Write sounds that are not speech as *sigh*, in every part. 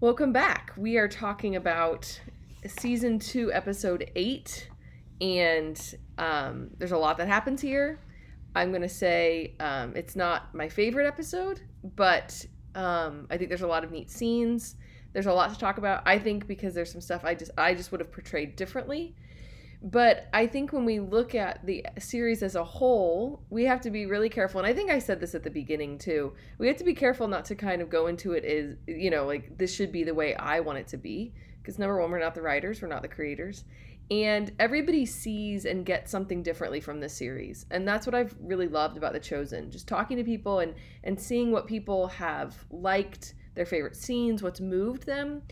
Welcome back. We are talking about season two, episode eight, and um, there's a lot that happens here. I'm gonna say um, it's not my favorite episode, but um, I think there's a lot of neat scenes. There's a lot to talk about. I think because there's some stuff I just I just would have portrayed differently. But I think when we look at the series as a whole, we have to be really careful. And I think I said this at the beginning too. We have to be careful not to kind of go into it as, you know, like this should be the way I want it to be. Because number one, we're not the writers, we're not the creators. And everybody sees and gets something differently from this series. And that's what I've really loved about The Chosen. Just talking to people and, and seeing what people have liked, their favorite scenes, what's moved them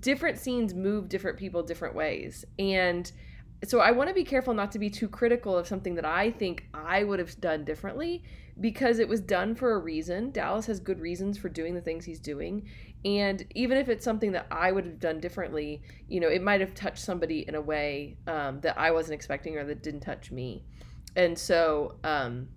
different scenes move different people different ways. And so I want to be careful not to be too critical of something that I think I would have done differently because it was done for a reason. Dallas has good reasons for doing the things he's doing. And even if it's something that I would have done differently, you know, it might have touched somebody in a way um, that I wasn't expecting or that didn't touch me. And so, um,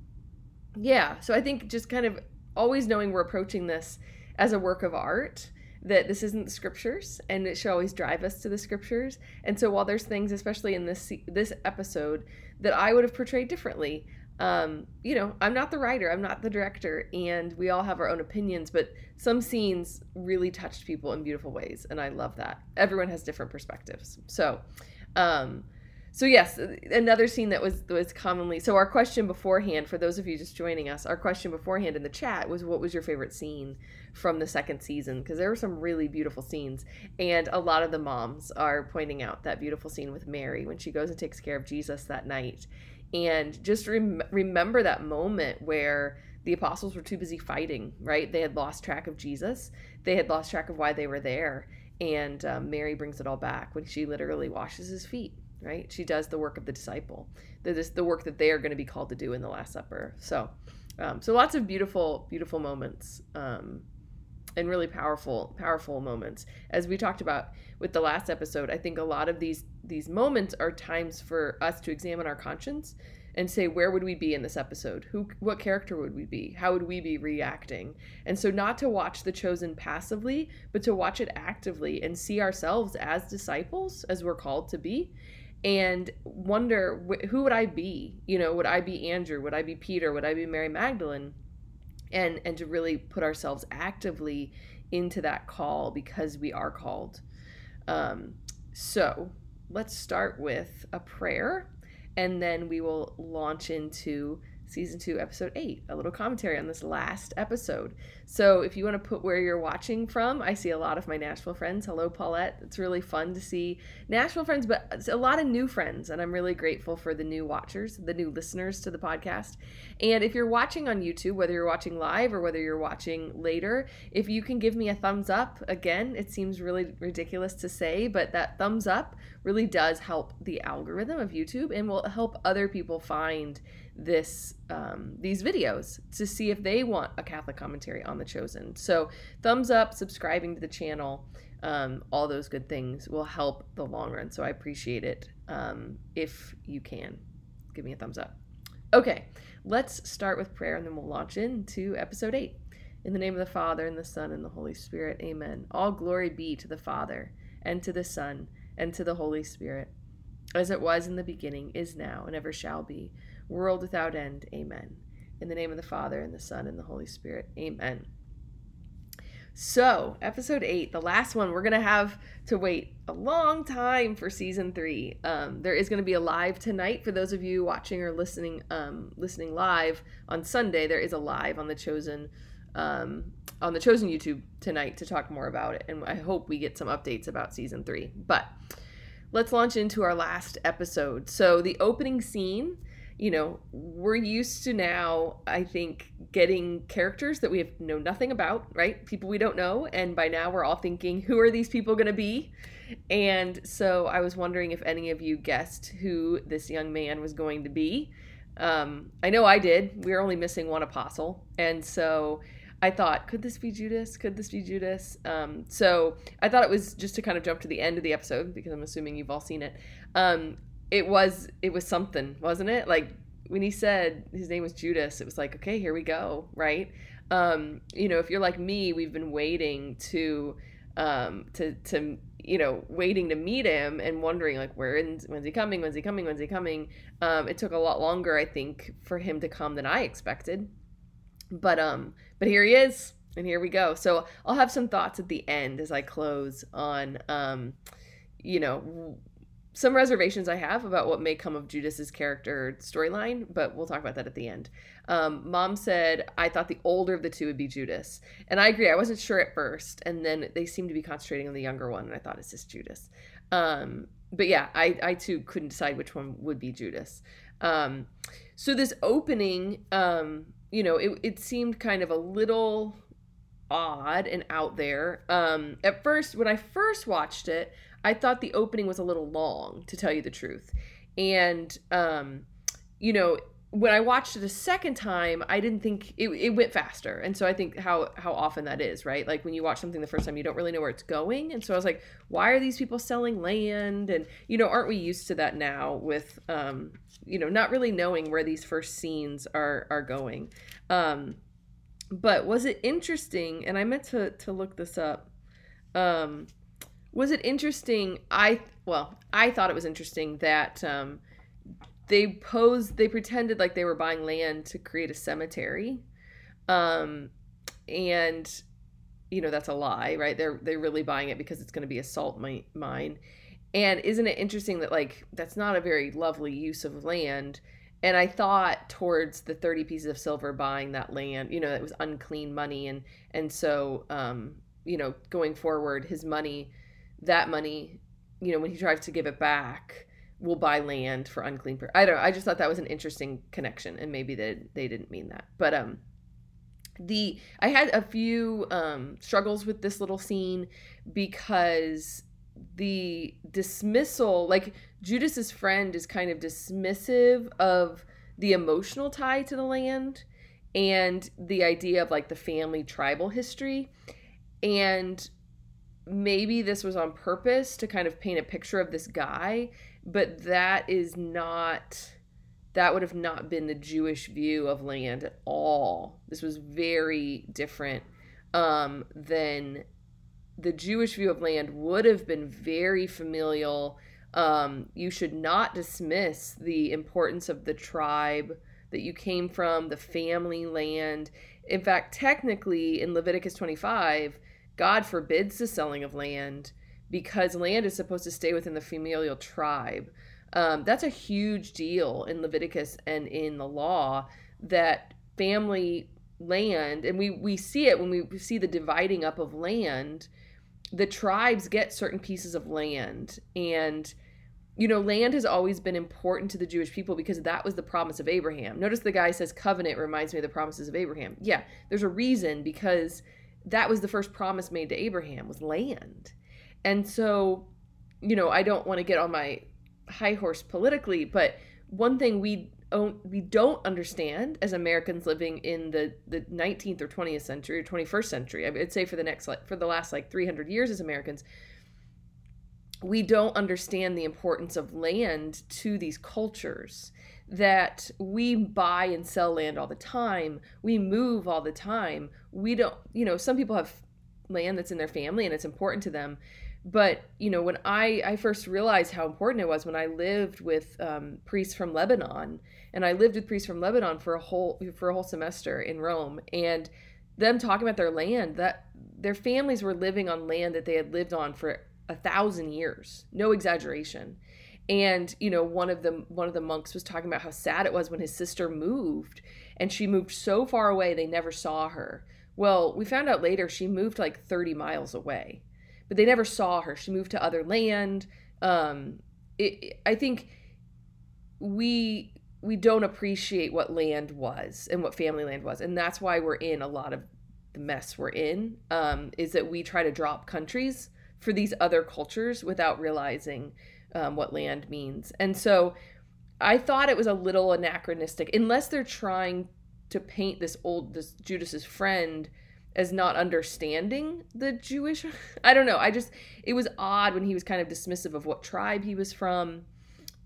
yeah, so I think just kind of always knowing we're approaching this as a work of art that this isn't the scriptures and it should always drive us to the scriptures. And so while there's things especially in this this episode that i would have portrayed differently um, you know i'm not the writer i'm not the director and we all have our own opinions but some scenes really touched people in beautiful ways and i love that. Everyone has different perspectives. So um, so yes, another scene that was was commonly. So our question beforehand, for those of you just joining us, our question beforehand in the chat was, "What was your favorite scene from the second season?" Because there were some really beautiful scenes, and a lot of the moms are pointing out that beautiful scene with Mary when she goes and takes care of Jesus that night, and just rem- remember that moment where the apostles were too busy fighting. Right? They had lost track of Jesus. They had lost track of why they were there, and um, Mary brings it all back when she literally washes his feet right? She does the work of the disciple, the, the work that they are going to be called to do in the Last Supper. So, um, so lots of beautiful, beautiful moments, um, and really powerful, powerful moments. As we talked about with the last episode, I think a lot of these these moments are times for us to examine our conscience and say where would we be in this episode who what character would we be how would we be reacting and so not to watch the chosen passively but to watch it actively and see ourselves as disciples as we're called to be and wonder wh- who would I be? You know, would I be Andrew? Would I be Peter? Would I be Mary Magdalene? And and to really put ourselves actively into that call because we are called. Um, so let's start with a prayer, and then we will launch into season two, episode eight, a little commentary on this last episode. So if you want to put where you're watching from, I see a lot of my Nashville friends. Hello, Paulette. It's really fun to see Nashville friends, but a lot of new friends. And I'm really grateful for the new watchers, the new listeners to the podcast. And if you're watching on YouTube, whether you're watching live or whether you're watching later, if you can give me a thumbs up, again, it seems really ridiculous to say, but that thumbs up really does help the algorithm of YouTube and will help other people find this um, these videos to see if they want a Catholic commentary on the Chosen. So thumbs up, subscribing to the channel, um, all those good things will help the long run. So I appreciate it um, if you can give me a thumbs up. Okay, let's start with prayer and then we'll launch into episode eight. In the name of the Father and the Son and the Holy Spirit, Amen. All glory be to the Father and to the Son and to the Holy Spirit, as it was in the beginning, is now, and ever shall be world without end. Amen. In the name of the Father, and the Son, and the Holy Spirit. Amen. So, episode eight, the last one, we're going to have to wait a long time for season three. Um, there is going to be a live tonight for those of you watching or listening um, listening live on Sunday. There is a live on the Chosen um, on the Chosen YouTube tonight to talk more about it, and I hope we get some updates about season three. But let's launch into our last episode. So, the opening scene you know, we're used to now, I think, getting characters that we have know nothing about, right? People we don't know. And by now we're all thinking, who are these people going to be? And so I was wondering if any of you guessed who this young man was going to be. Um, I know I did. We are only missing one apostle. And so I thought, could this be Judas? Could this be Judas? Um, so I thought it was just to kind of jump to the end of the episode because I'm assuming you've all seen it. Um, it was it was something, wasn't it? Like when he said his name was Judas, it was like, okay, here we go, right? Um, you know, if you're like me, we've been waiting to um, to to you know waiting to meet him and wondering like where is, when's he coming? When's he coming? When's he coming? Um, it took a lot longer i think for him to come than i expected. But um but here he is and here we go. So i'll have some thoughts at the end as i close on um you know some reservations I have about what may come of Judas's character storyline, but we'll talk about that at the end. Um, Mom said I thought the older of the two would be Judas, and I agree. I wasn't sure at first, and then they seemed to be concentrating on the younger one, and I thought it's just Judas. Um, but yeah, I I too couldn't decide which one would be Judas. Um, so this opening, um, you know, it it seemed kind of a little odd and out there. Um, at first, when I first watched it, I thought the opening was a little long, to tell you the truth. And, um, you know, when I watched it a second time, I didn't think it, it went faster. And so I think how how often that is, right? Like when you watch something the first time, you don't really know where it's going. And so I was like, why are these people selling land? And you know, aren't we used to that now with um, you know, not really knowing where these first scenes are are going. Um, but was it interesting? And I meant to to look this up. Um, was it interesting? I well, I thought it was interesting that um, they posed, they pretended like they were buying land to create a cemetery, um, and you know that's a lie, right? They're they're really buying it because it's going to be a salt mine. And isn't it interesting that like that's not a very lovely use of land? And I thought towards the 30 pieces of silver buying that land, you know, it was unclean money and and so um, you know, going forward his money that money, you know, when he tries to give it back, will buy land for unclean. Per- I don't know. I just thought that was an interesting connection, and maybe they they didn't mean that, but um, the I had a few um struggles with this little scene because the dismissal, like Judas's friend, is kind of dismissive of the emotional tie to the land and the idea of like the family tribal history and maybe this was on purpose to kind of paint a picture of this guy, but that is not that would have not been the Jewish view of land at all. This was very different um, than the Jewish view of land would have been very familial. Um, you should not dismiss the importance of the tribe that you came from, the family land. In fact, technically, in Leviticus 25, God forbids the selling of land because land is supposed to stay within the familial tribe. Um, that's a huge deal in Leviticus and in the law that family land, and we, we see it when we see the dividing up of land, the tribes get certain pieces of land. And, you know, land has always been important to the Jewish people because that was the promise of Abraham. Notice the guy says covenant reminds me of the promises of Abraham. Yeah, there's a reason because that was the first promise made to Abraham was land. And so, you know, I don't want to get on my high horse politically, but one thing we don't, we don't understand as Americans living in the, the 19th or 20th century or 21st century, I'd say for the next like for the last like 300 years as Americans, we don't understand the importance of land to these cultures that we buy and sell land all the time. We move all the time. We don't, you know, some people have land that's in their family and it's important to them. But, you know, when I, I first realized how important it was when I lived with um, priests from Lebanon, and I lived with priests from Lebanon for a whole for a whole semester in Rome, and them talking about their land that their families were living on land that they had lived on for a thousand years, no exaggeration and you know one of the one of the monks was talking about how sad it was when his sister moved and she moved so far away they never saw her. Well we found out later she moved like 30 miles away but they never saw her. She moved to other land. Um it, i think we we don't appreciate what land was and what family land was and that's why we're in a lot of the mess we're in um, is that we try to drop countries for these other cultures without realizing um, what land means. And so I thought it was a little anachronistic, unless they're trying to paint this old this Judas's friend as not understanding the Jewish. *laughs* I don't know. I just it was odd when he was kind of dismissive of what tribe he was from,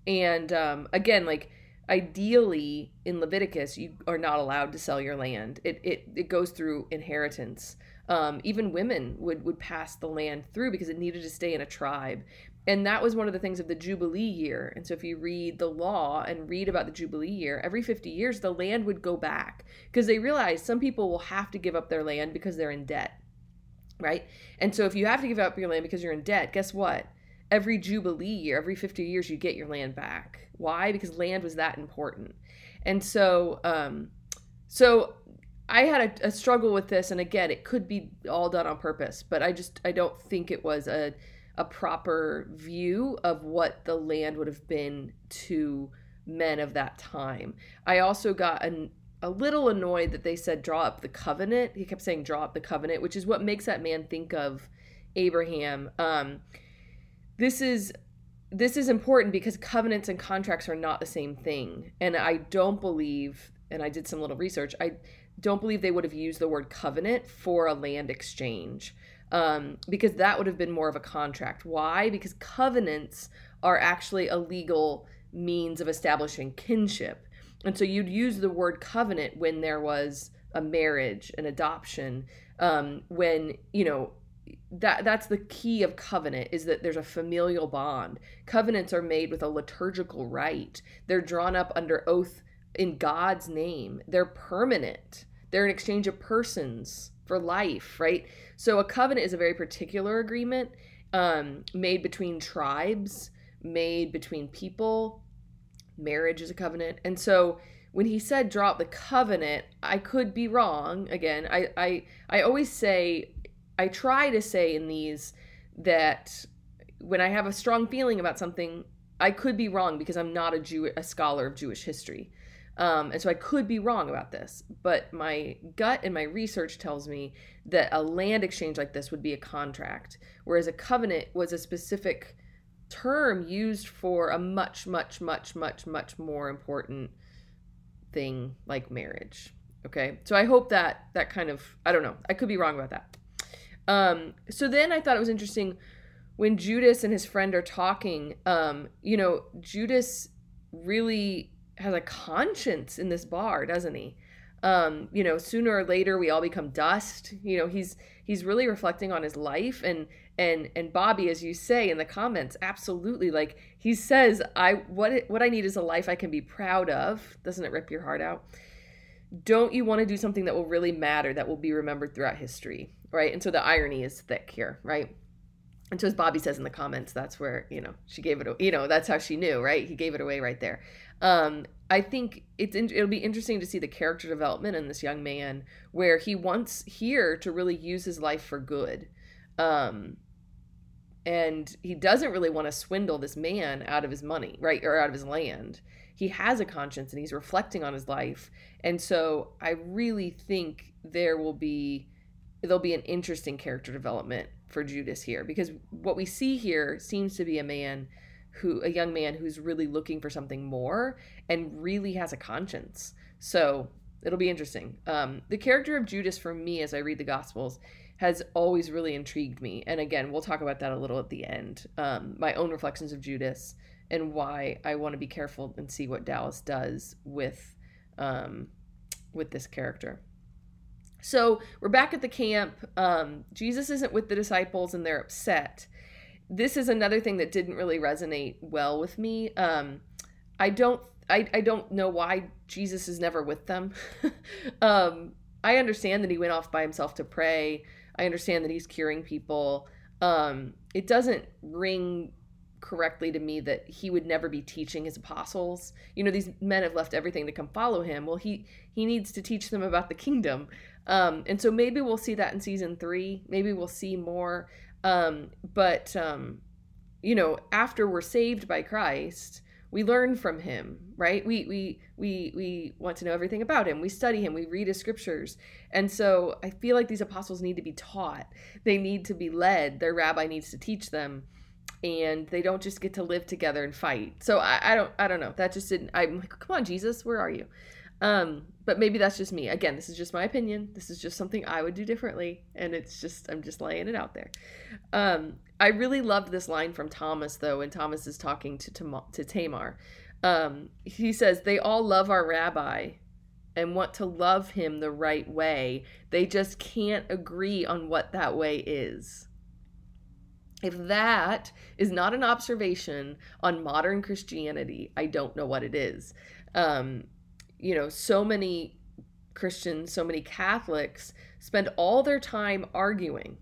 and um, again, like ideally in Leviticus, you are not allowed to sell your land. It it it goes through inheritance. Um, even women would would pass the land through because it needed to stay in a tribe. And that was one of the things of the Jubilee year. And so if you read the law and read about the Jubilee year, every 50 years the land would go back because they realized some people will have to give up their land because they're in debt. Right? And so if you have to give up your land because you're in debt, guess what? Every Jubilee year, every 50 years, you get your land back. Why? Because land was that important. And so, um, so I had a, a, struggle with this, and again, it could be all done on purpose, but I just I don't think it was a a proper view of what the land would have been to men of that time. I also got an, a little annoyed that they said draw up the covenant. He kept saying draw up the covenant, which is what makes that man think of Abraham. Um, this is this is important because covenants and contracts are not the same thing, and I don't believe. And I did some little research. I don't believe they would have used the word covenant for a land exchange um, because that would have been more of a contract. Why? Because covenants are actually a legal means of establishing kinship. And so you'd use the word covenant when there was a marriage, an adoption, um, when, you know, that that's the key of covenant is that there's a familial bond. Covenants are made with a liturgical rite. They're drawn up under oath in God's name. They're permanent. They're an exchange of persons for life, right? So a covenant is a very particular agreement um, made between tribes, made between people. Marriage is a covenant. And so when he said drop the covenant, I could be wrong. Again, I, I, I always say, I try to say in these that when I have a strong feeling about something, I could be wrong because I'm not a Jew, a scholar of Jewish history. Um, and so I could be wrong about this, but my gut and my research tells me that a land exchange like this would be a contract, whereas a covenant was a specific term used for a much, much, much, much, much more important thing like marriage. Okay, so I hope that that kind of I don't know I could be wrong about that. Um, so then I thought it was interesting when Judas and his friend are talking. Um, you know, Judas really has a conscience in this bar, doesn't he? Um, you know, sooner or later we all become dust. You know, he's he's really reflecting on his life and and and Bobby, as you say in the comments, absolutely like he says, I what what I need is a life I can be proud of. Doesn't it rip your heart out? Don't you want to do something that will really matter, that will be remembered throughout history, right? And so the irony is thick here, right? And so as Bobby says in the comments, that's where you know she gave it. You know, that's how she knew, right? He gave it away right there. Um, I think it's it'll be interesting to see the character development in this young man, where he wants here to really use his life for good, um, and he doesn't really want to swindle this man out of his money, right, or out of his land. He has a conscience and he's reflecting on his life, and so I really think there will be there'll be an interesting character development for Judas here because what we see here seems to be a man who a young man who's really looking for something more and really has a conscience. So it'll be interesting. Um, the character of Judas for me as I read the Gospels has always really intrigued me. And again, we'll talk about that a little at the end. Um, my own reflections of Judas and why I want to be careful and see what Dallas does with um, with this character. So we're back at the camp. Um, Jesus isn't with the disciples and they're upset this is another thing that didn't really resonate well with me. Um, I don't I, I don't know why Jesus is never with them. *laughs* um, I understand that he went off by himself to pray. I understand that he's curing people. Um, it doesn't ring correctly to me that he would never be teaching his apostles. You know, these men have left everything to come follow him. Well, he he needs to teach them about the kingdom. Um, and so maybe we'll see that in season three. Maybe we'll see more. Um, but um, you know, after we're saved by Christ, we learn from him, right? We we we we want to know everything about him. We study him, we read his scriptures. And so I feel like these apostles need to be taught. They need to be led. Their rabbi needs to teach them. And they don't just get to live together and fight. So I, I don't I don't know. That just didn't I'm like, come on, Jesus, where are you? Um, but maybe that's just me. Again, this is just my opinion. This is just something I would do differently, and it's just I'm just laying it out there. Um, I really loved this line from Thomas though, when Thomas is talking to to, to Tamar. Um, he says, "They all love our rabbi, and want to love him the right way. They just can't agree on what that way is. If that is not an observation on modern Christianity, I don't know what it is. Um, you know, so many Christians, so many Catholics spend all their time arguing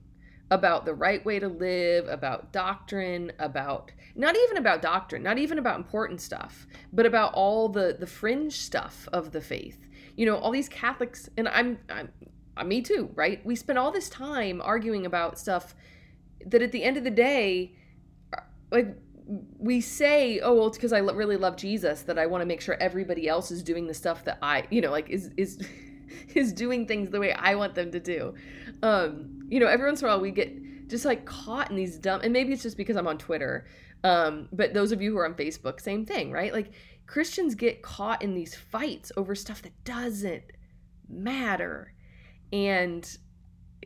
about the right way to live, about doctrine, about not even about doctrine, not even about important stuff, but about all the the fringe stuff of the faith. You know, all these Catholics and I'm I'm, I'm me too, right? We spend all this time arguing about stuff that at the end of the day uh, like we say, oh well, it's because I really love Jesus that I want to make sure everybody else is doing the stuff that I, you know, like is is *laughs* is doing things the way I want them to do. Um, you know, every once in a while we get just like caught in these dumb, and maybe it's just because I'm on Twitter. Um, but those of you who are on Facebook, same thing, right? Like Christians get caught in these fights over stuff that doesn't matter, and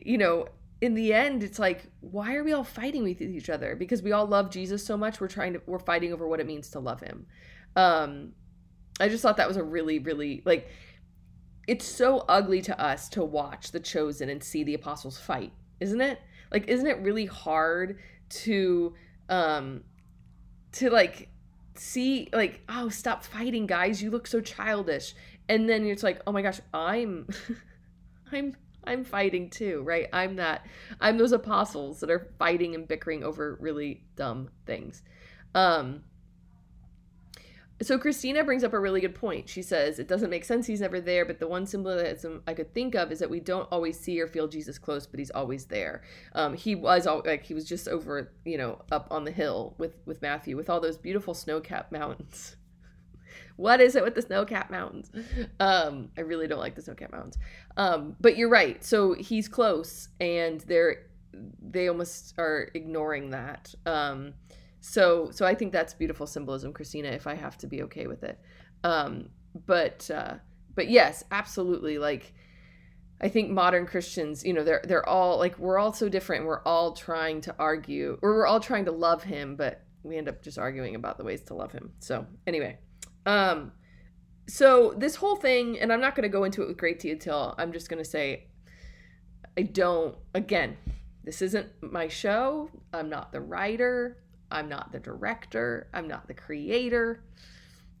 you know, in the end it's like why are we all fighting with each other? Because we all love jesus so much we're trying to we're fighting over what it means to love him. Um i just thought that was a really really like it's so ugly to us to watch the chosen and see the apostles fight isn't it? Like isn't it really hard to um to like see like oh stop fighting guys you look so childish. And then it's like oh my gosh i'm *laughs* i'm I'm fighting too, right? I'm that. I'm those apostles that are fighting and bickering over really dumb things. Um, so Christina brings up a really good point. She says it doesn't make sense he's never there, but the one symbolism I could think of is that we don't always see or feel Jesus close, but he's always there. Um, he was all, like he was just over, you know, up on the hill with with Matthew with all those beautiful snow-capped mountains. What is it with the snow-capped mountains? Um, I really don't like the snow-capped mountains. Um, but you're right. So he's close, and they're they almost are ignoring that. Um, so so I think that's beautiful symbolism, Christina. If I have to be okay with it, um, but uh, but yes, absolutely. Like I think modern Christians, you know, they're they're all like we're all so different. We're all trying to argue, or we're all trying to love him, but we end up just arguing about the ways to love him. So anyway, um, so this whole thing, and I'm not going to go into it with great detail. I'm just going to say, I don't. Again, this isn't my show. I'm not the writer. I'm not the director. I'm not the creator.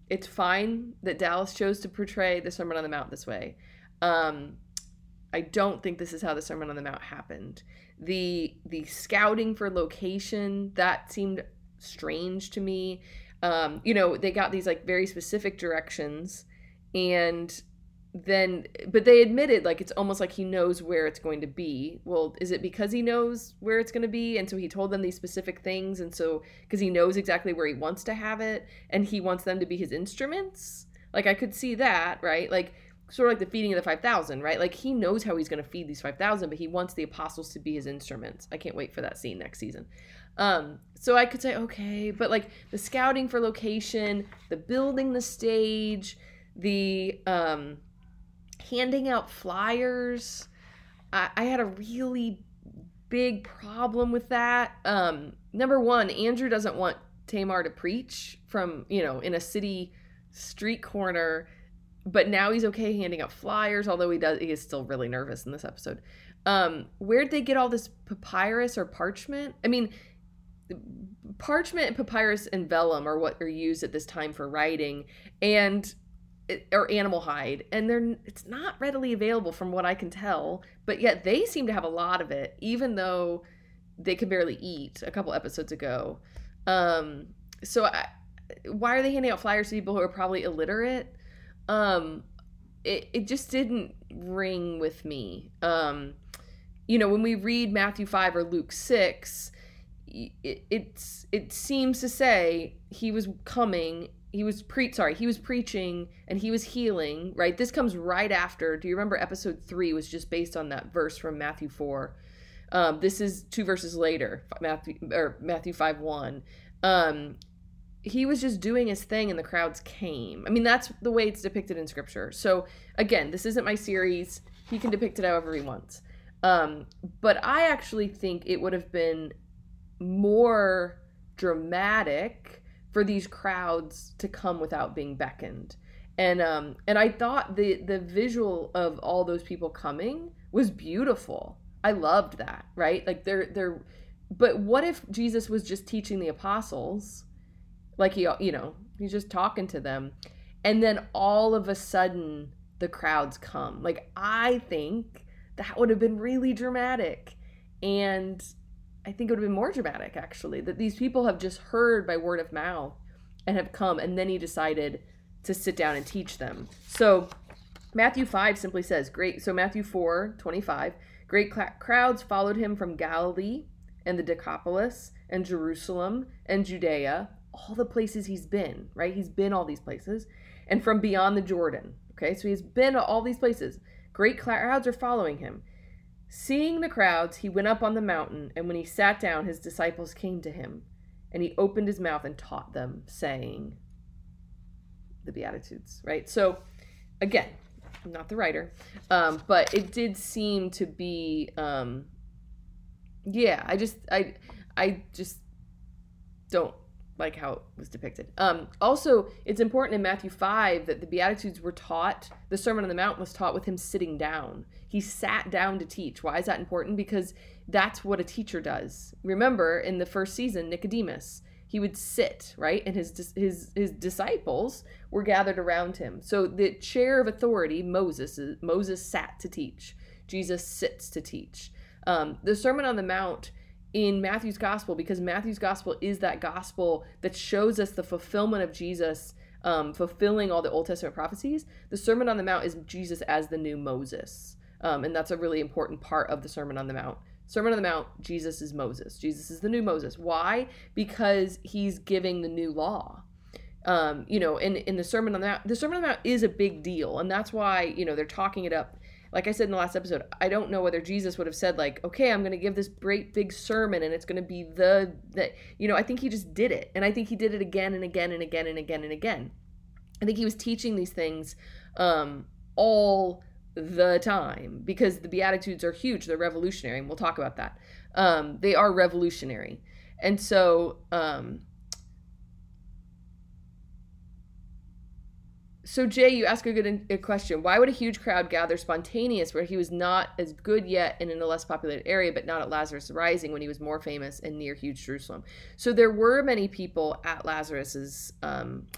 It's fine that Dallas chose to portray the Sermon on the Mount this way. Um, I don't think this is how the Sermon on the Mount happened. The the scouting for location that seemed strange to me um, you know, they got these like very specific directions and then but they admitted like it's almost like he knows where it's going to be. Well is it because he knows where it's going to be and so he told them these specific things and so because he knows exactly where he wants to have it and he wants them to be his instruments? Like i could see that right? Like sort of like the feeding of the 5000 right? Like he knows how he's going to feed these 5000 but he wants the apostles to be his instruments. I can't wait for that scene next season um, so I could say, okay, but like the scouting for location, the building the stage, the um, handing out flyers, I, I had a really big problem with that. Um, number one, Andrew doesn't want Tamar to preach from, you know, in a city street corner, but now he's okay handing out flyers, although he does he is still really nervous in this episode. Um, where'd they get all this papyrus or parchment? I mean, parchment, papyrus, and vellum are what are used at this time for writing, and or animal hide, and they're it's not readily available from what I can tell. But yet they seem to have a lot of it, even though they could barely eat a couple episodes ago. Um, so I, why are they handing out flyers to people who are probably illiterate? Um, it it just didn't ring with me. Um, you know, when we read Matthew five or Luke six it, it's it seems to say he was coming he was pre sorry he was preaching and he was healing right? This comes right after do you remember episode three was just based on that verse from matthew 4 um, this is two verses later matthew or matthew 5 1 um, he was just doing his thing and the crowds came. I mean that's the way it's depicted in scripture. So again this isn't my series. He can depict it however he wants. Um, but i actually think it would have been more dramatic for these crowds to come without being beckoned. and um and I thought the the visual of all those people coming was beautiful. I loved that, right? Like they're they're but what if Jesus was just teaching the apostles like he you know, he's just talking to them and then all of a sudden the crowds come. Like I think that would have been really dramatic. And I think it would have been more dramatic actually that these people have just heard by word of mouth and have come and then he decided to sit down and teach them. So Matthew 5 simply says, great. So Matthew 4, 25, great cl- crowds followed him from Galilee and the Decapolis and Jerusalem and Judea, all the places he's been, right? He's been all these places and from beyond the Jordan. Okay. So he's been all these places. Great crowds are following him. Seeing the crowds, he went up on the mountain, and when he sat down, his disciples came to him, and he opened his mouth and taught them, saying, the Beatitudes, right? So, again, I'm not the writer, um, but it did seem to be, um, yeah. I just, I, I just don't like how it was depicted. Um, also, it's important in Matthew 5 that the Beatitudes were taught, the Sermon on the Mount was taught with him sitting down. He sat down to teach. Why is that important? Because that's what a teacher does. Remember, in the first season, Nicodemus, he would sit right and his his his disciples were gathered around him so the chair of authority moses moses sat to teach jesus sits to teach um, the sermon on the mount in matthew's gospel because matthew's gospel is that gospel that shows us the fulfillment of jesus um, fulfilling all the old testament prophecies the sermon on the mount is jesus as the new moses um, and that's a really important part of the sermon on the mount Sermon on the Mount, Jesus is Moses. Jesus is the new Moses. Why? Because he's giving the new law. Um, you know, in in the Sermon on the Mount, the Sermon on the Mount is a big deal, and that's why you know they're talking it up. Like I said in the last episode, I don't know whether Jesus would have said like, "Okay, I'm going to give this great big sermon, and it's going to be the that." You know, I think he just did it, and I think he did it again and again and again and again and again. I think he was teaching these things um, all the time because the Beatitudes are huge. They're revolutionary, and we'll talk about that. Um, they are revolutionary. And so, um, so Jay, you ask a good a question. Why would a huge crowd gather spontaneous where he was not as good yet and in a less populated area, but not at Lazarus Rising when he was more famous and near huge Jerusalem? So there were many people at Lazarus's um,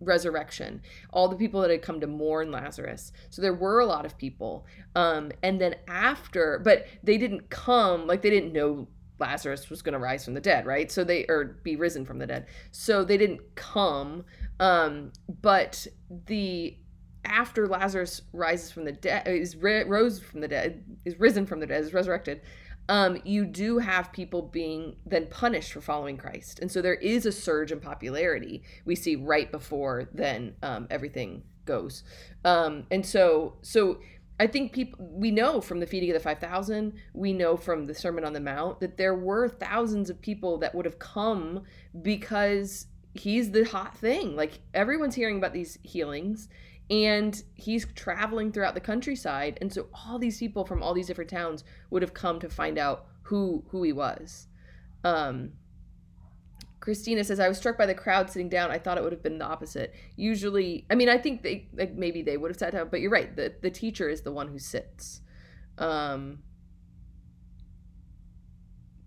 resurrection, all the people that had come to mourn Lazarus. So there were a lot of people. Um, and then after, but they didn't come, like they didn't know Lazarus was going to rise from the dead, right? So they, or be risen from the dead. So they didn't come. Um, but the, after Lazarus rises from the dead, is rose from the dead, is risen from the dead, is resurrected um, you do have people being then punished for following Christ. And so there is a surge in popularity we see right before then um, everything goes. Um, and so, so I think people, we know from the feeding of the 5,000, we know from the Sermon on the Mount that there were thousands of people that would have come because he's the hot thing. Like everyone's hearing about these healings and he's traveling throughout the countryside and so all these people from all these different towns would have come to find out who who he was um christina says i was struck by the crowd sitting down. I thought it would have been the opposite. Usually i mean i think they like maybe they would have sat down but you're right. The the teacher is the one who sits. Um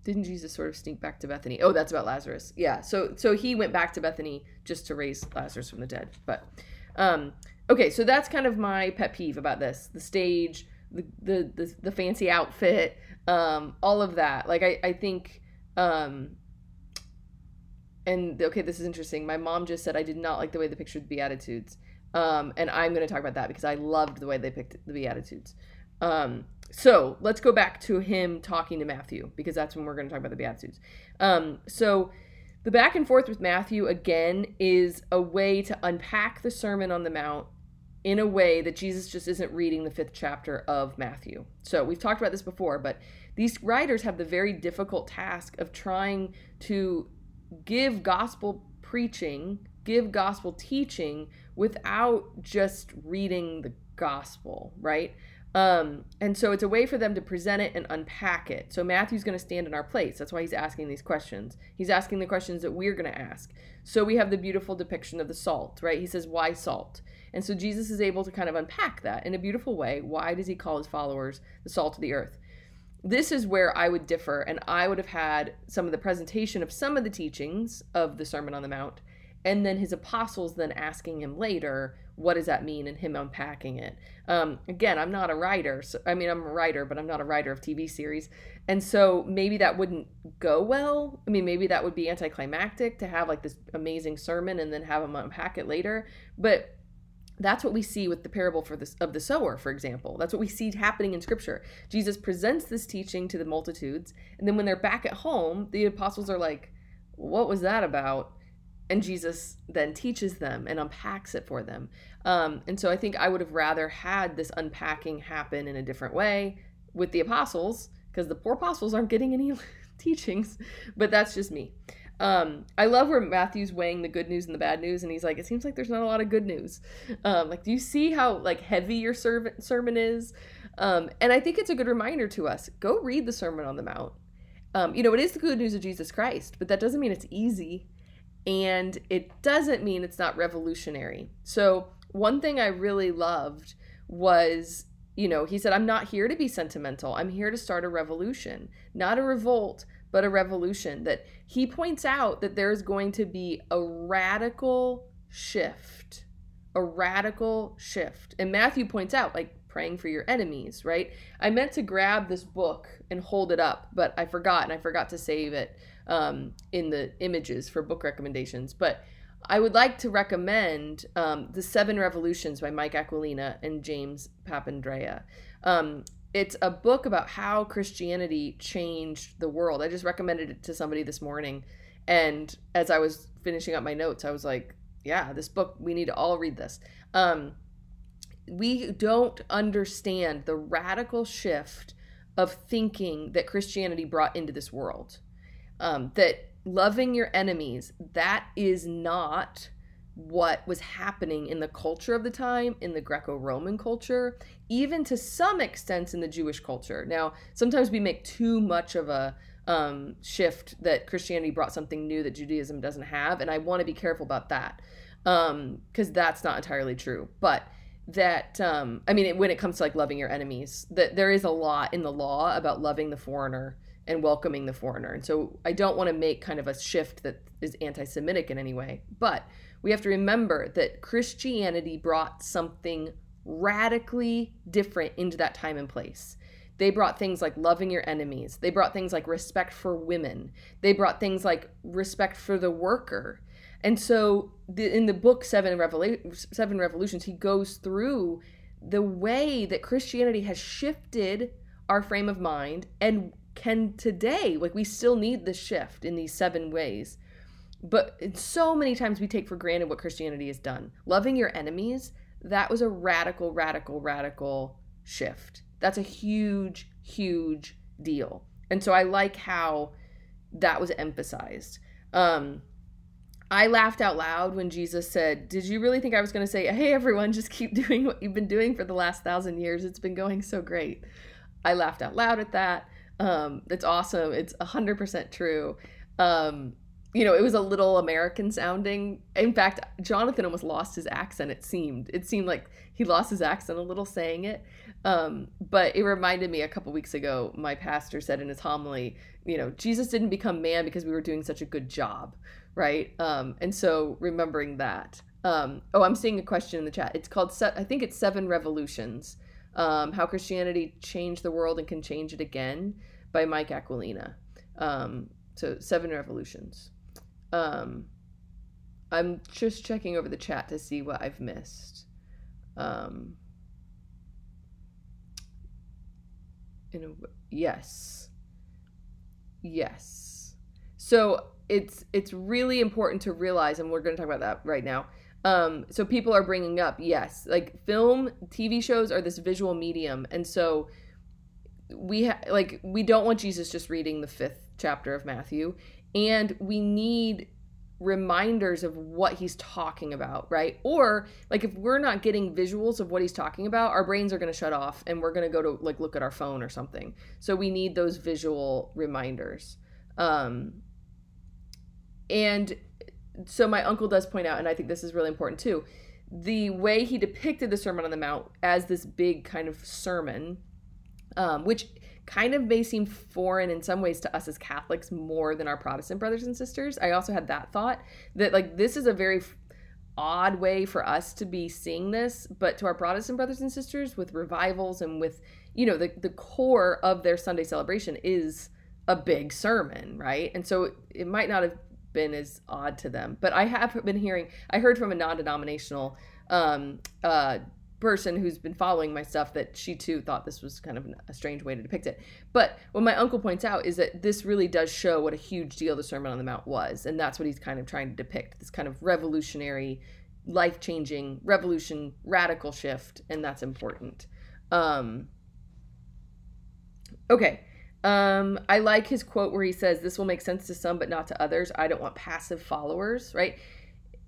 didn't jesus sort of sneak back to bethany? Oh that's about lazarus. Yeah so so he went back to bethany just to raise lazarus from the dead but um okay, so that's kind of my pet peeve about this: the stage, the the the, the fancy outfit, um, all of that. Like I I think. Um, and okay, this is interesting. My mom just said I did not like the way they pictured the Beatitudes. Um, and I'm going to talk about that because I loved the way they picked the Beatitudes. Um, so let's go back to him talking to Matthew because that's when we're going to talk about the Beatitudes. Um, so the back and forth with Matthew again is a way to unpack the Sermon on the Mount in a way that Jesus just isn't reading the fifth chapter of Matthew. So we've talked about this before, but these writers have the very difficult task of trying to give gospel preaching, give gospel teaching without just reading the gospel, right? Um, and so it's a way for them to present it and unpack it. So Matthew's going to stand in our place. That's why he's asking these questions. He's asking the questions that we're going to ask. So we have the beautiful depiction of the salt, right? He says, Why salt? And so Jesus is able to kind of unpack that in a beautiful way. Why does he call his followers the salt of the earth? This is where I would differ, and I would have had some of the presentation of some of the teachings of the Sermon on the Mount, and then his apostles then asking him later, what does that mean and him unpacking it. Um, again i'm not a writer so i mean i'm a writer but i'm not a writer of tv series and so maybe that wouldn't go well. I mean maybe that would be anticlimactic to have like this amazing sermon and then have him unpack it later but that's what we see with the parable for this of the sower for example that's what we see happening in scripture jesus presents this teaching to the multitudes and then when they're back at home the apostles are like what was that about and Jesus then teaches them and unpacks it for them. Um, and so I think I would have rather had this unpacking happen in a different way with the apostles because the poor apostles aren't getting any *laughs* teachings, but that's just me. Um, I love where Matthew's weighing the good news and the bad news, and he's like, "It seems like there's not a lot of good news." Um, like, do you see how like heavy your servant sermon is? Um, and I think it's a good reminder to us: go read the Sermon on the Mount. Um, you know, it is the good news of Jesus Christ, but that doesn't mean it's easy and it doesn't mean it's not revolutionary. So, one thing I really loved was, you know, he said, I'm not here to be sentimental. I'm here to start a revolution, not a revolt, but a revolution. That he points out that there's going to be a radical shift, a radical shift. And Matthew points out, like, praying for your enemies, right? I meant to grab this book and hold it up, but I forgot and I forgot to save it um, in the images for book recommendations. But I would like to recommend um, The Seven Revolutions by Mike Aquilina and James Papandrea. Um, it's a book about how Christianity changed the world. I just recommended it to somebody this morning. And as I was finishing up my notes, I was like, yeah, this book, we need to all read this. Um, we don't understand the radical shift of thinking that Christianity brought into this world um, that loving your enemies that is not what was happening in the culture of the time in the greco-roman culture even to some extent in the jewish culture now sometimes we make too much of a um, shift that christianity brought something new that judaism doesn't have and i want to be careful about that because um, that's not entirely true but that um, i mean when it comes to like loving your enemies that there is a lot in the law about loving the foreigner and welcoming the foreigner. And so I don't want to make kind of a shift that is anti Semitic in any way. But we have to remember that Christianity brought something radically different into that time and place. They brought things like loving your enemies. They brought things like respect for women. They brought things like respect for the worker. And so the, in the book Seven, Revolu- Seven Revolutions, he goes through the way that Christianity has shifted our frame of mind and can today like we still need the shift in these seven ways but so many times we take for granted what christianity has done loving your enemies that was a radical radical radical shift that's a huge huge deal and so i like how that was emphasized um I laughed out loud when Jesus said, Did you really think I was going to say, Hey, everyone, just keep *laughs* doing what you've been doing for the last thousand years? It's been going so great. I laughed out loud at that. Um, it's awesome. It's 100% true. Um, you know, it was a little American sounding. In fact, Jonathan almost lost his accent, it seemed. It seemed like he lost his accent a little saying it. Um, but it reminded me a couple weeks ago, my pastor said in his homily, you know, Jesus didn't become man because we were doing such a good job, right? Um, and so remembering that. Um, oh, I'm seeing a question in the chat. It's called, I think it's Seven Revolutions um, How Christianity Changed the World and Can Change It Again by Mike Aquilina. Um, so, Seven Revolutions. Um, I'm just checking over the chat to see what I've missed. Um, in a, yes. Yes. So it's it's really important to realize, and we're going to talk about that right now. Um, so people are bringing up, yes, like film, TV shows are this visual medium, and so we ha- like we don't want Jesus just reading the fifth chapter of Matthew, and we need reminders of what he's talking about, right? Or like if we're not getting visuals of what he's talking about, our brains are going to shut off and we're going to go to like look at our phone or something. So we need those visual reminders. Um and so my uncle does point out and I think this is really important too. The way he depicted the Sermon on the Mount as this big kind of sermon um, which kind of may seem foreign in some ways to us as Catholics more than our Protestant brothers and sisters. I also had that thought that like this is a very odd way for us to be seeing this, but to our Protestant brothers and sisters with revivals and with you know the the core of their Sunday celebration is a big sermon, right? And so it might not have been as odd to them, but I have been hearing I heard from a non-denominational um uh person who's been following my stuff that she too thought this was kind of a strange way to depict it. But what my uncle points out is that this really does show what a huge deal the Sermon on the Mount was. And that's what he's kind of trying to depict this kind of revolutionary, life changing, revolution, radical shift. And that's important. Um, okay. Um, I like his quote where he says, This will make sense to some, but not to others. I don't want passive followers, right?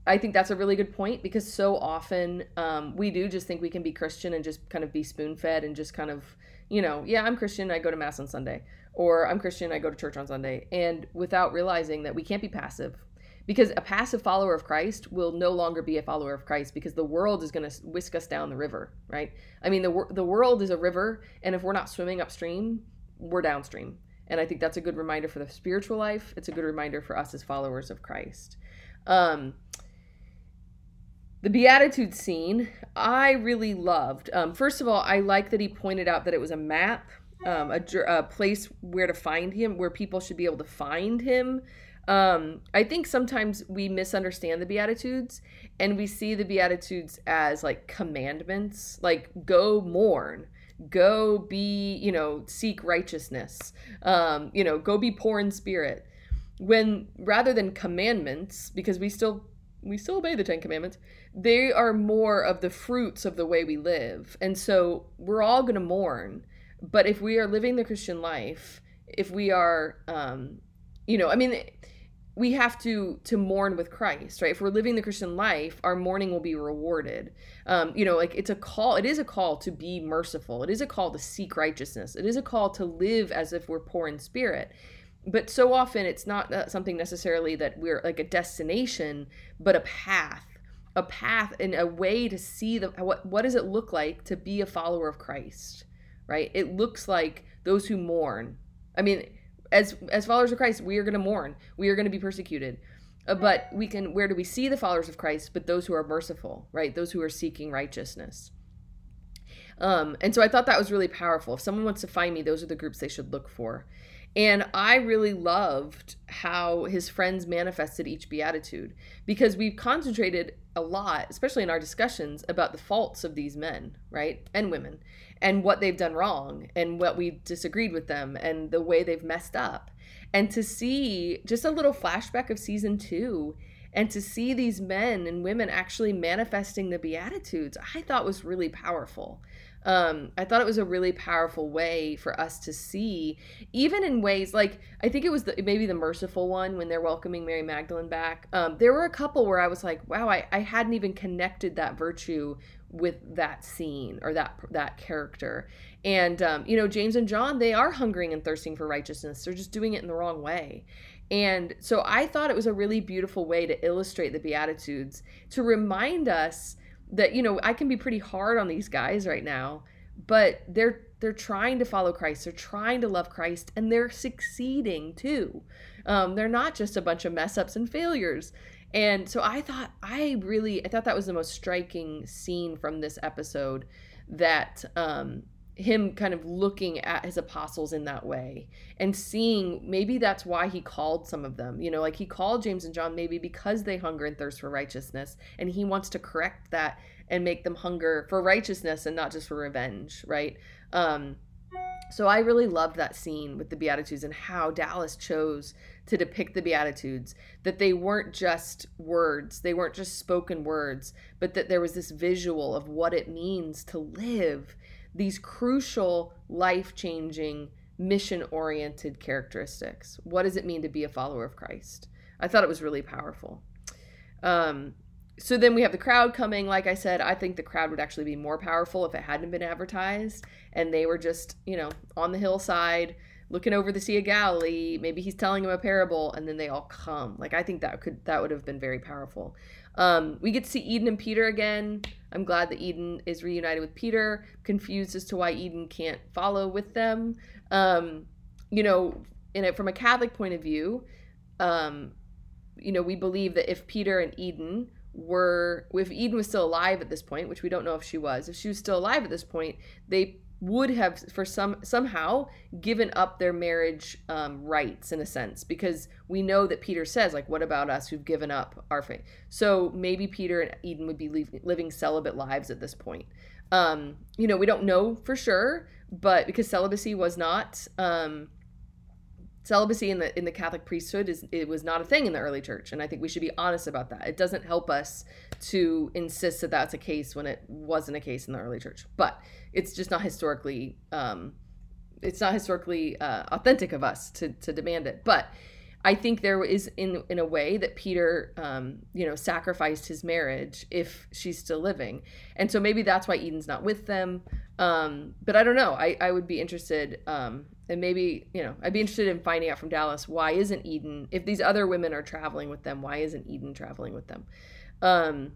I think that's a really good point because so often um, we do just think we can be Christian and just kind of be spoon fed and just kind of, you know, yeah, I'm Christian, I go to Mass on Sunday, or I'm Christian, I go to church on Sunday, and without realizing that we can't be passive. Because a passive follower of Christ will no longer be a follower of Christ because the world is going to whisk us down the river, right? I mean, the, the world is a river, and if we're not swimming upstream, we're downstream. And I think that's a good reminder for the spiritual life. It's a good reminder for us as followers of Christ. Um, the Beatitude scene, I really loved. Um, first of all, I like that he pointed out that it was a map, um, a, a, place where to find him, where people should be able to find him. Um, I think sometimes we misunderstand the Beatitudes and we see the Beatitudes as like commandments, like go mourn, go be, you know, seek righteousness, um, you know, go be poor in spirit. When rather than commandments, because we still we still obey the Ten Commandments, they are more of the fruits of the way we live. And so we're all going to mourn. But if we are living the Christian life, if we are, um, you know, I mean, we have to to mourn with Christ, right? If we're living the Christian life, our mourning will be rewarded. Um, you know, like it's a call. It is a call to be merciful. It is a call to seek righteousness. It is a call to live as if we're poor in spirit but so often it's not uh, something necessarily that we're like a destination but a path a path and a way to see the what what does it look like to be a follower of Christ right? It looks like those who mourn. I mean as as followers of Christ we are going to mourn. We are going to be persecuted. Uh, but we can where do we see the followers of Christ but those who are merciful right? Those who are seeking righteousness. Um, and so I thought that was really powerful. If someone wants to find me, those are the groups they should look for. And I really loved how his friends manifested each beatitude because we've concentrated a lot, especially in our discussions, about the faults of these men, right? And women, and what they've done wrong, and what we disagreed with them, and the way they've messed up. And to see just a little flashback of season two, and to see these men and women actually manifesting the Beatitudes, I thought was really powerful um, I thought it was a really powerful way for us to see, even in ways like I think it was the, maybe the merciful one when they're welcoming Mary Magdalene back. Um, there were a couple where I was like, wow, I, I hadn't even connected that virtue with that scene or that that character. And um, you know, James and John, they are hungering and thirsting for righteousness. They're just doing it in the wrong way. And so I thought it was a really beautiful way to illustrate the Beatitudes to remind us that you know I can be pretty hard on these guys right now, but they're they're trying to follow Christ. They're trying to love Christ, and they're succeeding too. Um, they're not just a bunch of mess ups and failures. And so I thought I really I thought that was the most striking scene from this episode that um, him kind of looking at his apostles in that way and seeing maybe that's why he called some of them. You know like he called James and John maybe because they hunger and thirst for righteousness and he wants to correct that and make them hunger for righteousness and not just for revenge right? Um so I really loved that scene with the Beatitudes and how Dallas chose to depict the Beatitudes, that they weren't just words, they weren't just spoken words, but that there was this visual of what it means to live these crucial, life changing, mission oriented characteristics. What does it mean to be a follower of Christ? I thought it was really powerful. Um, so then we have the crowd coming. Like I said, I think the crowd would actually be more powerful if it hadn't been advertised and they were just, you know, on the hillside looking over the Sea of Galilee. Maybe he's telling them a parable and then they all come. Like I think that could that would have been very powerful. Um, we get to see Eden and Peter again. I'm glad that Eden is reunited with Peter. Confused as to why Eden can't follow with them. Um, you know, in it from a Catholic point of view, um, you know, we believe that if Peter and Eden were if Eden was still alive at this point, which we don't know if she was, if she was still alive at this point, they would have for some somehow given up their marriage um, rights in a sense because we know that Peter says like what about us who've given up our faith? So maybe Peter and Eden would be living celibate lives at this point. Um, you know we don't know for sure but because celibacy was not um, celibacy in the in the Catholic priesthood is it was not a thing in the early church, and I think we should be honest about that. It doesn't help us to insist that that's a case when it wasn't a case in the early church, but it's just not historically um, it's not historically uh, authentic of us to to demand it. But I think there is in in a way that Peter, um, you know, sacrificed his marriage if she's still living, and so maybe that's why Eden's not with them. Um, but I don't know. I I would be interested um, and maybe you know i'd be interested in finding out from dallas why isn't eden if these other women are traveling with them why isn't eden traveling with them? Um,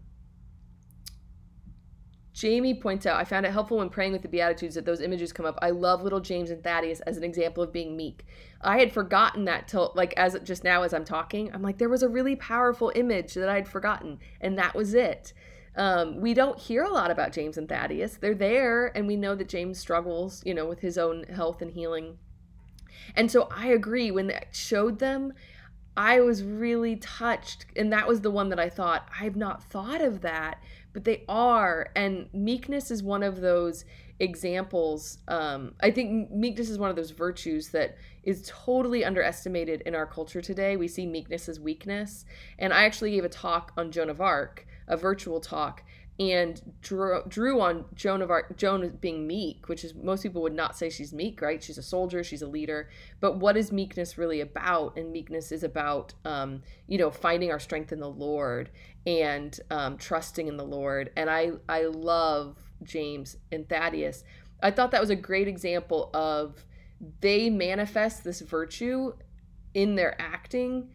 jamie points out i found it helpful when praying with the beatitudes that those images come up. I love little james and thaddeus as an example of being meek. I had forgotten that till like as just now as i'm talking i'm like there was a really powerful image that i'd forgotten and that was it um, we don't hear a lot about James and Thaddeus. They're there, and we know that James struggles, you know, with his own health and healing. And so I agree. When they showed them, I was really touched. And that was the one that I thought, I've not thought of that, but they are. And meekness is one of those examples. Um, I think meekness is one of those virtues that is totally underestimated in our culture today. We see meekness as weakness. And I actually gave a talk on Joan of Arc a virtual talk and drew, drew on Joan of Arc, Joan being meek, which is most people would not say she's meek, right? She's a soldier, she's a leader. But what is meekness really about? And meekness is about, um, you know, finding our strength in the Lord and um, trusting in the Lord. And I, I love James and Thaddeus. I thought that was a great example of they manifest this virtue in their acting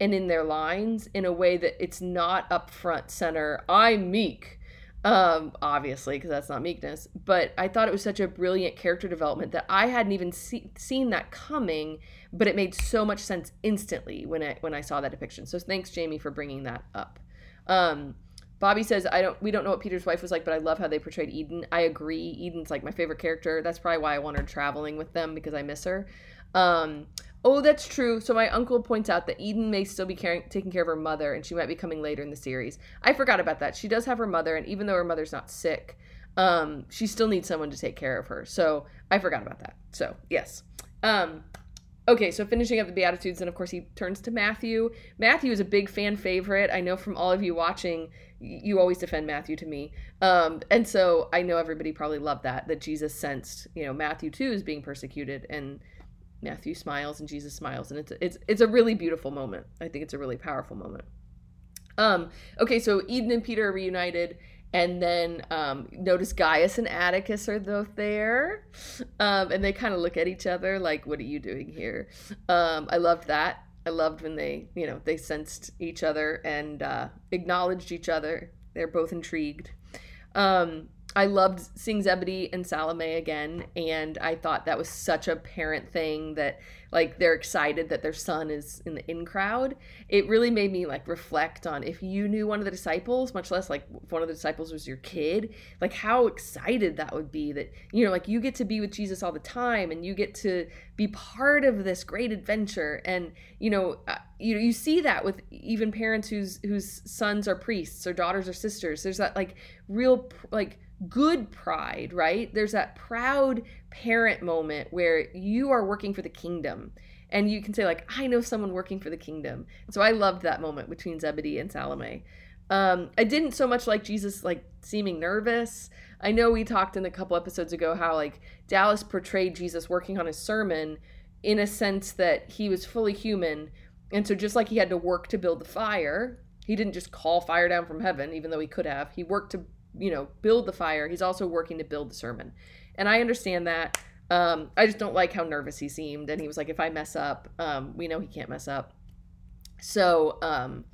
and in their lines in a way that it's not up front center. I'm meek. Um, obviously, because that's not meekness. But I thought it was such a brilliant character development that I hadn't even see, seen that coming, but it made so much sense instantly when I when I saw that depiction. So thanks, Jamie, for bringing that up. Um, Bobby says, "I don't. We don't know what Peter's wife was like, but I love how they portrayed Eden. I agree. Eden's like my favorite character. That's probably why I want her traveling with them because I miss her. Um, Oh, that's true. So my uncle points out that Eden may still be caring, taking care of her mother, and she might be coming later in the series. I forgot about that. She does have her mother, and even though her mother's not sick, um, she still needs someone to take care of her. So I forgot about that. So yes. Um, okay, so finishing up the Beatitudes, and of course he turns to Matthew. Matthew is a big fan favorite. I know from all of you watching, you always defend Matthew to me. Um, and so I know everybody probably loved that, that Jesus sensed, you know, Matthew too is being persecuted and Matthew smiles and Jesus smiles, and it's it's it's a really beautiful moment. I think it's a really powerful moment. Um, okay, so Eden and Peter are reunited, and then um, notice Gaius and Atticus are both there, um, and they kind of look at each other like, "What are you doing here?" Um, I loved that. I loved when they, you know, they sensed each other and uh, acknowledged each other. They're both intrigued. Um, I loved seeing Zebedee and Salome again, and I thought that was such a parent thing that like they're excited that their son is in the in crowd. It really made me like reflect on if you knew one of the disciples, much less like if one of the disciples was your kid, like how excited that would be that you know like you get to be with Jesus all the time and you get to be part of this great adventure and you know uh, you you see that with even parents whose whose sons are priests or daughters or sisters. There's that like real like good pride, right? There's that proud parent moment where you are working for the kingdom and you can say like I know someone working for the kingdom. So I loved that moment between Zebedee and Salome. Um, I didn't so much like Jesus like seeming nervous. I know we talked in a couple episodes ago how like Dallas portrayed Jesus working on his sermon in a sense that he was fully human And so, just like he had to work to build the fire, he didn't just call fire down from heaven, even though he could have. He worked to, you know, build the fire. He's also working to build the sermon. And I understand that. Um, I just don't like how nervous he seemed. And he was like, if I mess up, um, we know he can't mess up. So, um,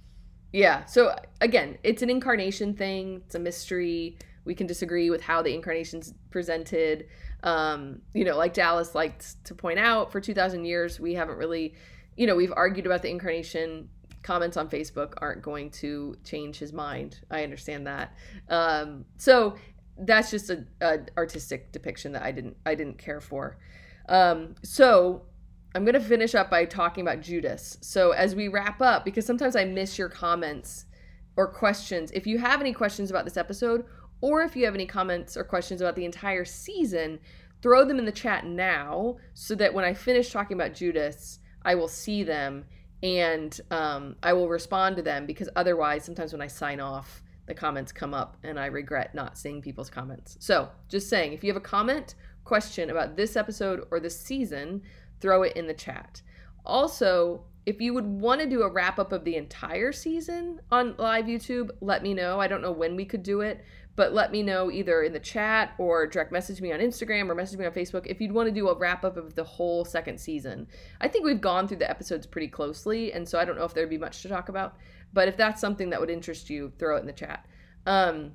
yeah. So, again, it's an incarnation thing, it's a mystery. We can disagree with how the incarnation's presented. Um, you know, like Dallas liked to point out, for 2,000 years, we haven't really, you know, we've argued about the incarnation. Comments on Facebook aren't going to change his mind. I understand that. Um, so that's just a, a, artistic depiction that I didn't I didn't care for. Um, so I'm gonna finish up by talking about Judas. So as we wrap up, because sometimes I miss your comments or questions. If you have any questions about this episode, or if you have any comments or questions about the entire season, throw them in the chat now so that when I finish talking about Judas, I will see them and um, I will respond to them because otherwise, sometimes when I sign off, the comments come up and I regret not seeing people's comments. So, just saying, if you have a comment, question about this episode or this season, throw it in the chat. Also, if you would want to do a wrap up of the entire season on live YouTube, let me know. I don't know when we could do it, but let me know either in the chat or direct message me on Instagram or message me on Facebook if you'd want to do a wrap up of the whole second season. I think we've gone through the episodes pretty closely, and so I don't know if there'd be much to talk about. But if that's something that would interest you, throw it in the chat. Um,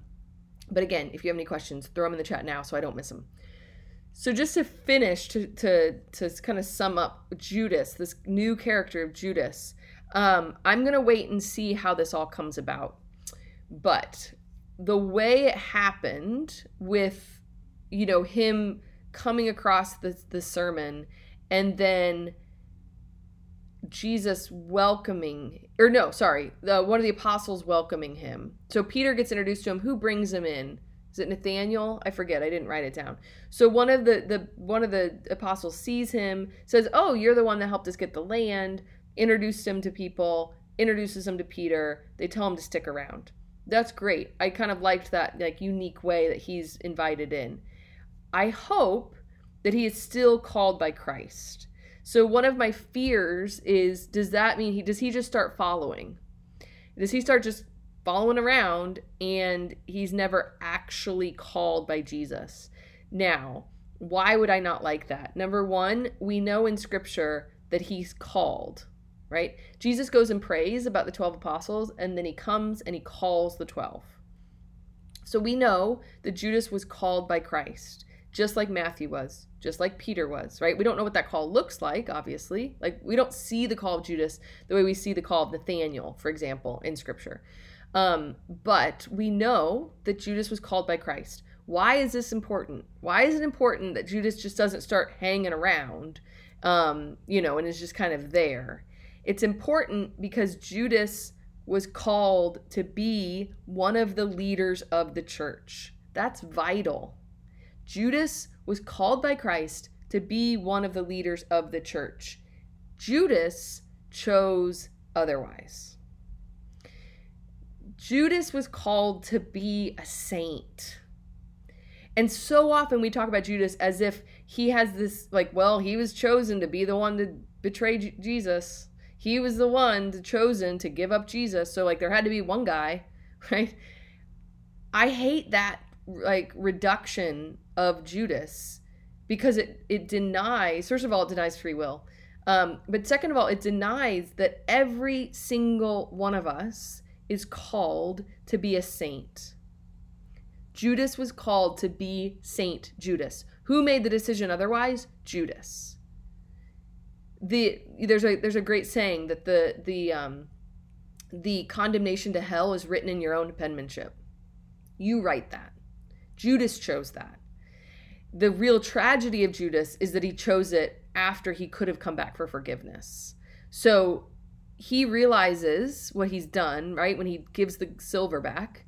but again, if you have any questions, throw them in the chat now so I don't miss them. So just to finish, to to to kind of sum up Judas, this new character of Judas, um, I'm gonna wait and see how this all comes about. But the way it happened with, you know, him coming across the the sermon and then Jesus welcoming, or no, sorry, the, one of the apostles welcoming him. So Peter gets introduced to him. Who brings him in? Is it Nathaniel? I forget. I didn't write it down. So one of the the one of the apostles sees him, says, "Oh, you're the one that helped us get the land." Introduced him to people. Introduces him to Peter. They tell him to stick around. That's great. I kind of liked that like unique way that he's invited in. I hope that he is still called by Christ so one of my fears is does that mean he does he just start following? Does he start just following around and he's never actually called by Jesus? Now, why would I not like that? Number 1, we know in scripture that he's called, right? Jesus goes and prays about the 12 apostles and then he comes and he calls the 12. So we know that Judas was called by Christ just like Matthew was, just like Peter was, right? We don't know what that call looks like, obviously. Like, we don't see the call of Judas the way we see the call of Nathaniel, for example, in Scripture. Um, but we know that Judas was called by Christ. Why is this important? Why is it important that Judas just doesn't start hanging around, um, you know, and is just kind of there? It's important because Judas was called to be one of the leaders of the church. That's vital Judas was called by Christ to be one of the leaders of the church. Judas chose otherwise. Judas was called to be a saint. And so often we talk about Judas as if he has this, like, well, he was chosen to be the one to betray J- Jesus. He was the one to, chosen to give up Jesus. So, like, there had to be one guy, *laughs* right? I hate that, like, reduction of Judas because it, it denies, first of all, it denies free will. Um, but second of all, it denies that every single one of us is called to be a saint. Judas was called to be Saint Judas. Who made the decision otherwise? Judas. The there's a there's a great saying that the the um the condemnation to hell is written in your own penmanship. You write that. Judas chose that the real tragedy of Judas is that he chose it after he could have come back for forgiveness. So he realizes what he's done, right? When he gives the silver back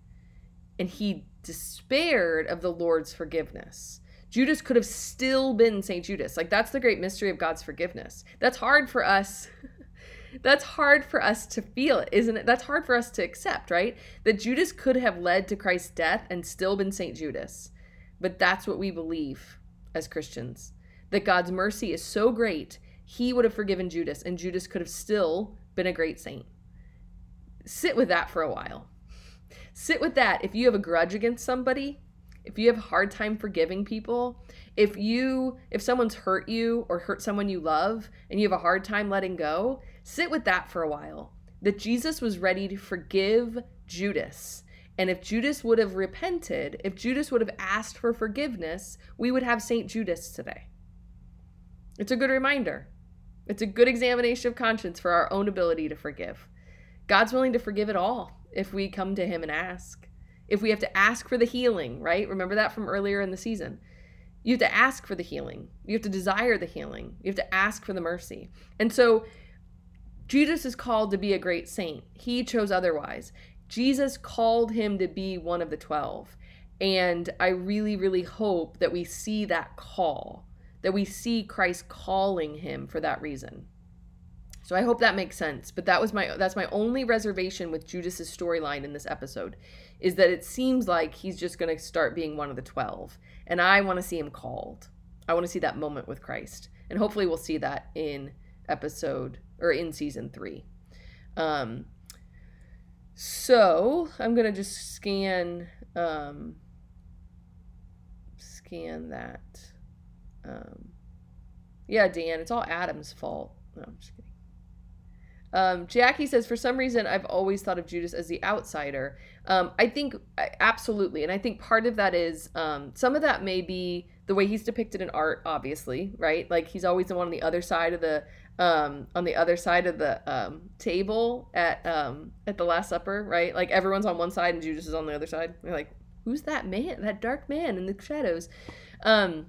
and he despaired of the Lord's forgiveness. Judas could have still been St. Judas. Like that's the great mystery of God's forgiveness. That's hard for us. *laughs* that's hard for us to feel, isn't it? That's hard for us to accept, right? That Judas could have led to Christ's death and still been St. Judas. But that's what we believe as Christians that God's mercy is so great, he would have forgiven Judas, and Judas could have still been a great saint. Sit with that for a while. Sit with that. If you have a grudge against somebody, if you have a hard time forgiving people, if you if someone's hurt you or hurt someone you love and you have a hard time letting go, sit with that for a while. That Jesus was ready to forgive Judas. And if Judas would have repented, if Judas would have asked for forgiveness, we would have St. Judas today. It's a good reminder. It's a good examination of conscience for our own ability to forgive. God's willing to forgive it all if we come to Him and ask. If we have to ask for the healing, right? Remember that from earlier in the season. You have to ask for the healing. You have to desire the healing. You have to ask for the mercy. And so Jesus is called to be a great saint. He chose otherwise. Jesus called him to be one of the 12. And I really, really hope that we see that call, that we see Christ calling him for that reason. So I hope that makes sense. But that was my that's my only reservation with Judas's storyline in this episode is that it seems like he's just going to start being one of the 12 and I want to see him called. I want to see that moment with Christ. And hopefully we'll see that in episode or in season 3. Um so, I'm going to just scan um scan that um yeah, Dan, it's all Adam's fault. No, I'm just kidding. Um, Jackie says, for some reason, I've always thought of Judas as the outsider. Um, I think absolutely, and I think part of that is um, some of that may be the way he's depicted in art. Obviously, right? Like he's always the one on the other side of the um, on the other side of the um, table at um, at the Last Supper, right? Like everyone's on one side and Judas is on the other side. You're like, who's that man? That dark man in the shadows. Um,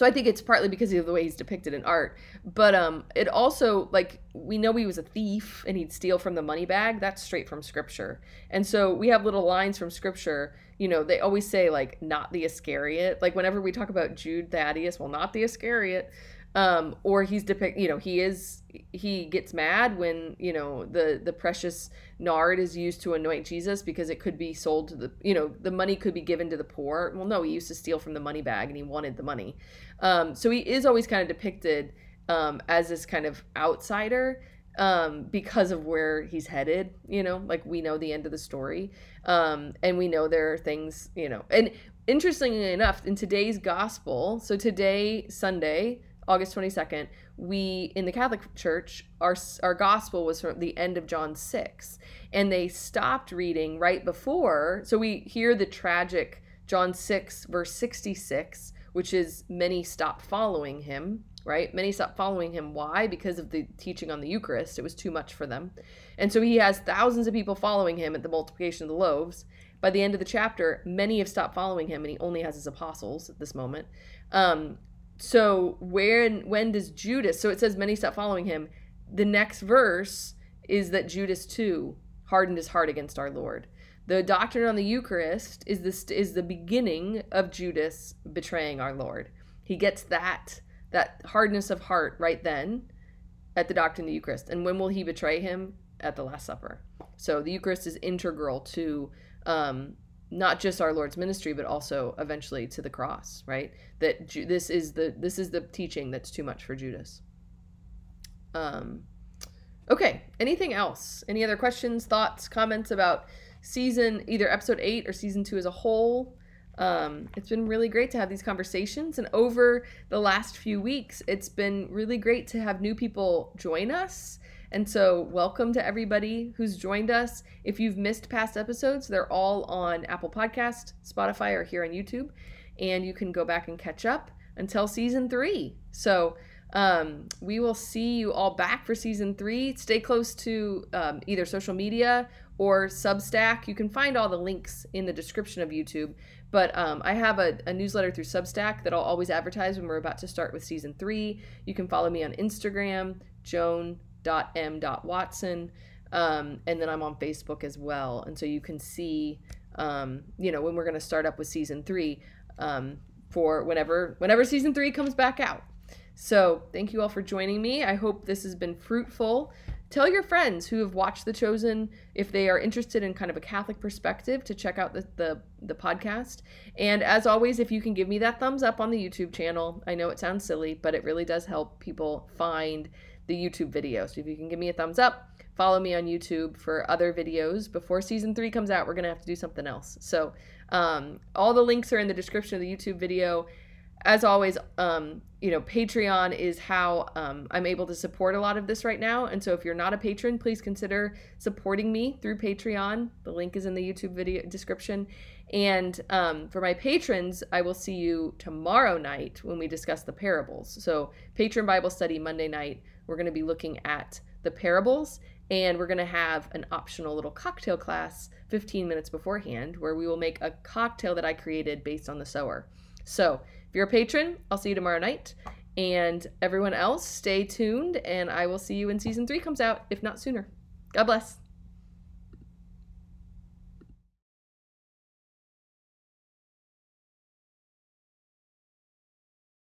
so I think it's partly because of the way he's depicted in art, but um, it also like we know he was a thief and he'd steal from the money bag. That's straight from scripture, and so we have little lines from scripture. You know, they always say like not the Iscariot. Like whenever we talk about Jude Thaddeus, well, not the Iscariot um or he's depict you know he is he gets mad when you know the the precious nard is used to anoint jesus because it could be sold to the you know the money could be given to the poor. Well no he used to steal from the money bag and he wanted the money. Um so he is always kind of depicted um as this kind of outsider um because of where he's headed you know like we know the end of the story. Um and we know there are things you know and interestingly enough in today's gospel so today sunday August 22nd, we in the Catholic Church, our our gospel was from the end of John 6, and they stopped reading right before. So we hear the tragic John 6 verse 66, which is many stopped following him, right? Many stopped following him. Why? Because of the teaching on the Eucharist. It was too much for them. And so he has thousands of people following him at the multiplication of the loaves. By the end of the chapter, many have stopped following him, and he only has his apostles at this moment. Um, so when when does Judas? So it says many stopped following him. The next verse is that Judas too hardened his heart against our Lord. The doctrine on the Eucharist is this is the beginning of Judas betraying our Lord. He gets that that hardness of heart right then at the doctrine of the Eucharist. And when will he betray him? At the Last Supper. So the Eucharist is integral to um, not just our Lord's ministry, but also eventually to the cross, right? That Ju- this is the this is the teaching that's too much for Judas. Um, okay. Anything else? Any other questions, thoughts, comments about season either episode eight or season two as a whole? Um, it's been really great to have these conversations, and over the last few weeks, it's been really great to have new people join us and so, welcome to everybody who's joined us. If you've missed past episodes, they're all on Apple Podcast, Spotify, or here on YouTube, and you can go back and catch up until season three. So, um, we will see you all back for season three. Stay close to um, either social media or Substack. You can find all the links in the description of YouTube. But um, I have a, a, newsletter through Substack that I'll always advertise when we're about to start with season three. You can follow me on Instagram, Joan m.watson um, and then i'm on facebook as well. And so you can see um, you know when we're going to start up with season three um, for whenever whenever season three comes back out. So thank you all for joining me. I hope this has been fruitful. Tell your friends who have watched the chosen if they are interested in kind of a catholic perspective to check out the, the, the podcast. And as always if you can give me that thumbs up on the youtube channel i know it sounds silly but it really does help people find the YouTube video. So if you can give me a thumbs up, follow me on YouTube for other videos. Before season three comes out, we're going to have to do something else. So, um, all the links are in the description of the YouTube video. As always, um, you know, Patreon is how um, I'm able to support a lot of this right now. And so, if you're not a patron, please consider supporting me through Patreon. The link is in the YouTube video description. And um, for my patrons, I will see you tomorrow night when we discuss the parables. So, patron Bible study Monday night, we're going to be looking at the parables and we're going to have an optional little cocktail class 15 minutes beforehand where we will make a cocktail that I created based on the sower. So, if you're a patron, I'll see you tomorrow night. And everyone else, stay tuned, and I will see you when season three comes out, if not sooner. God bless.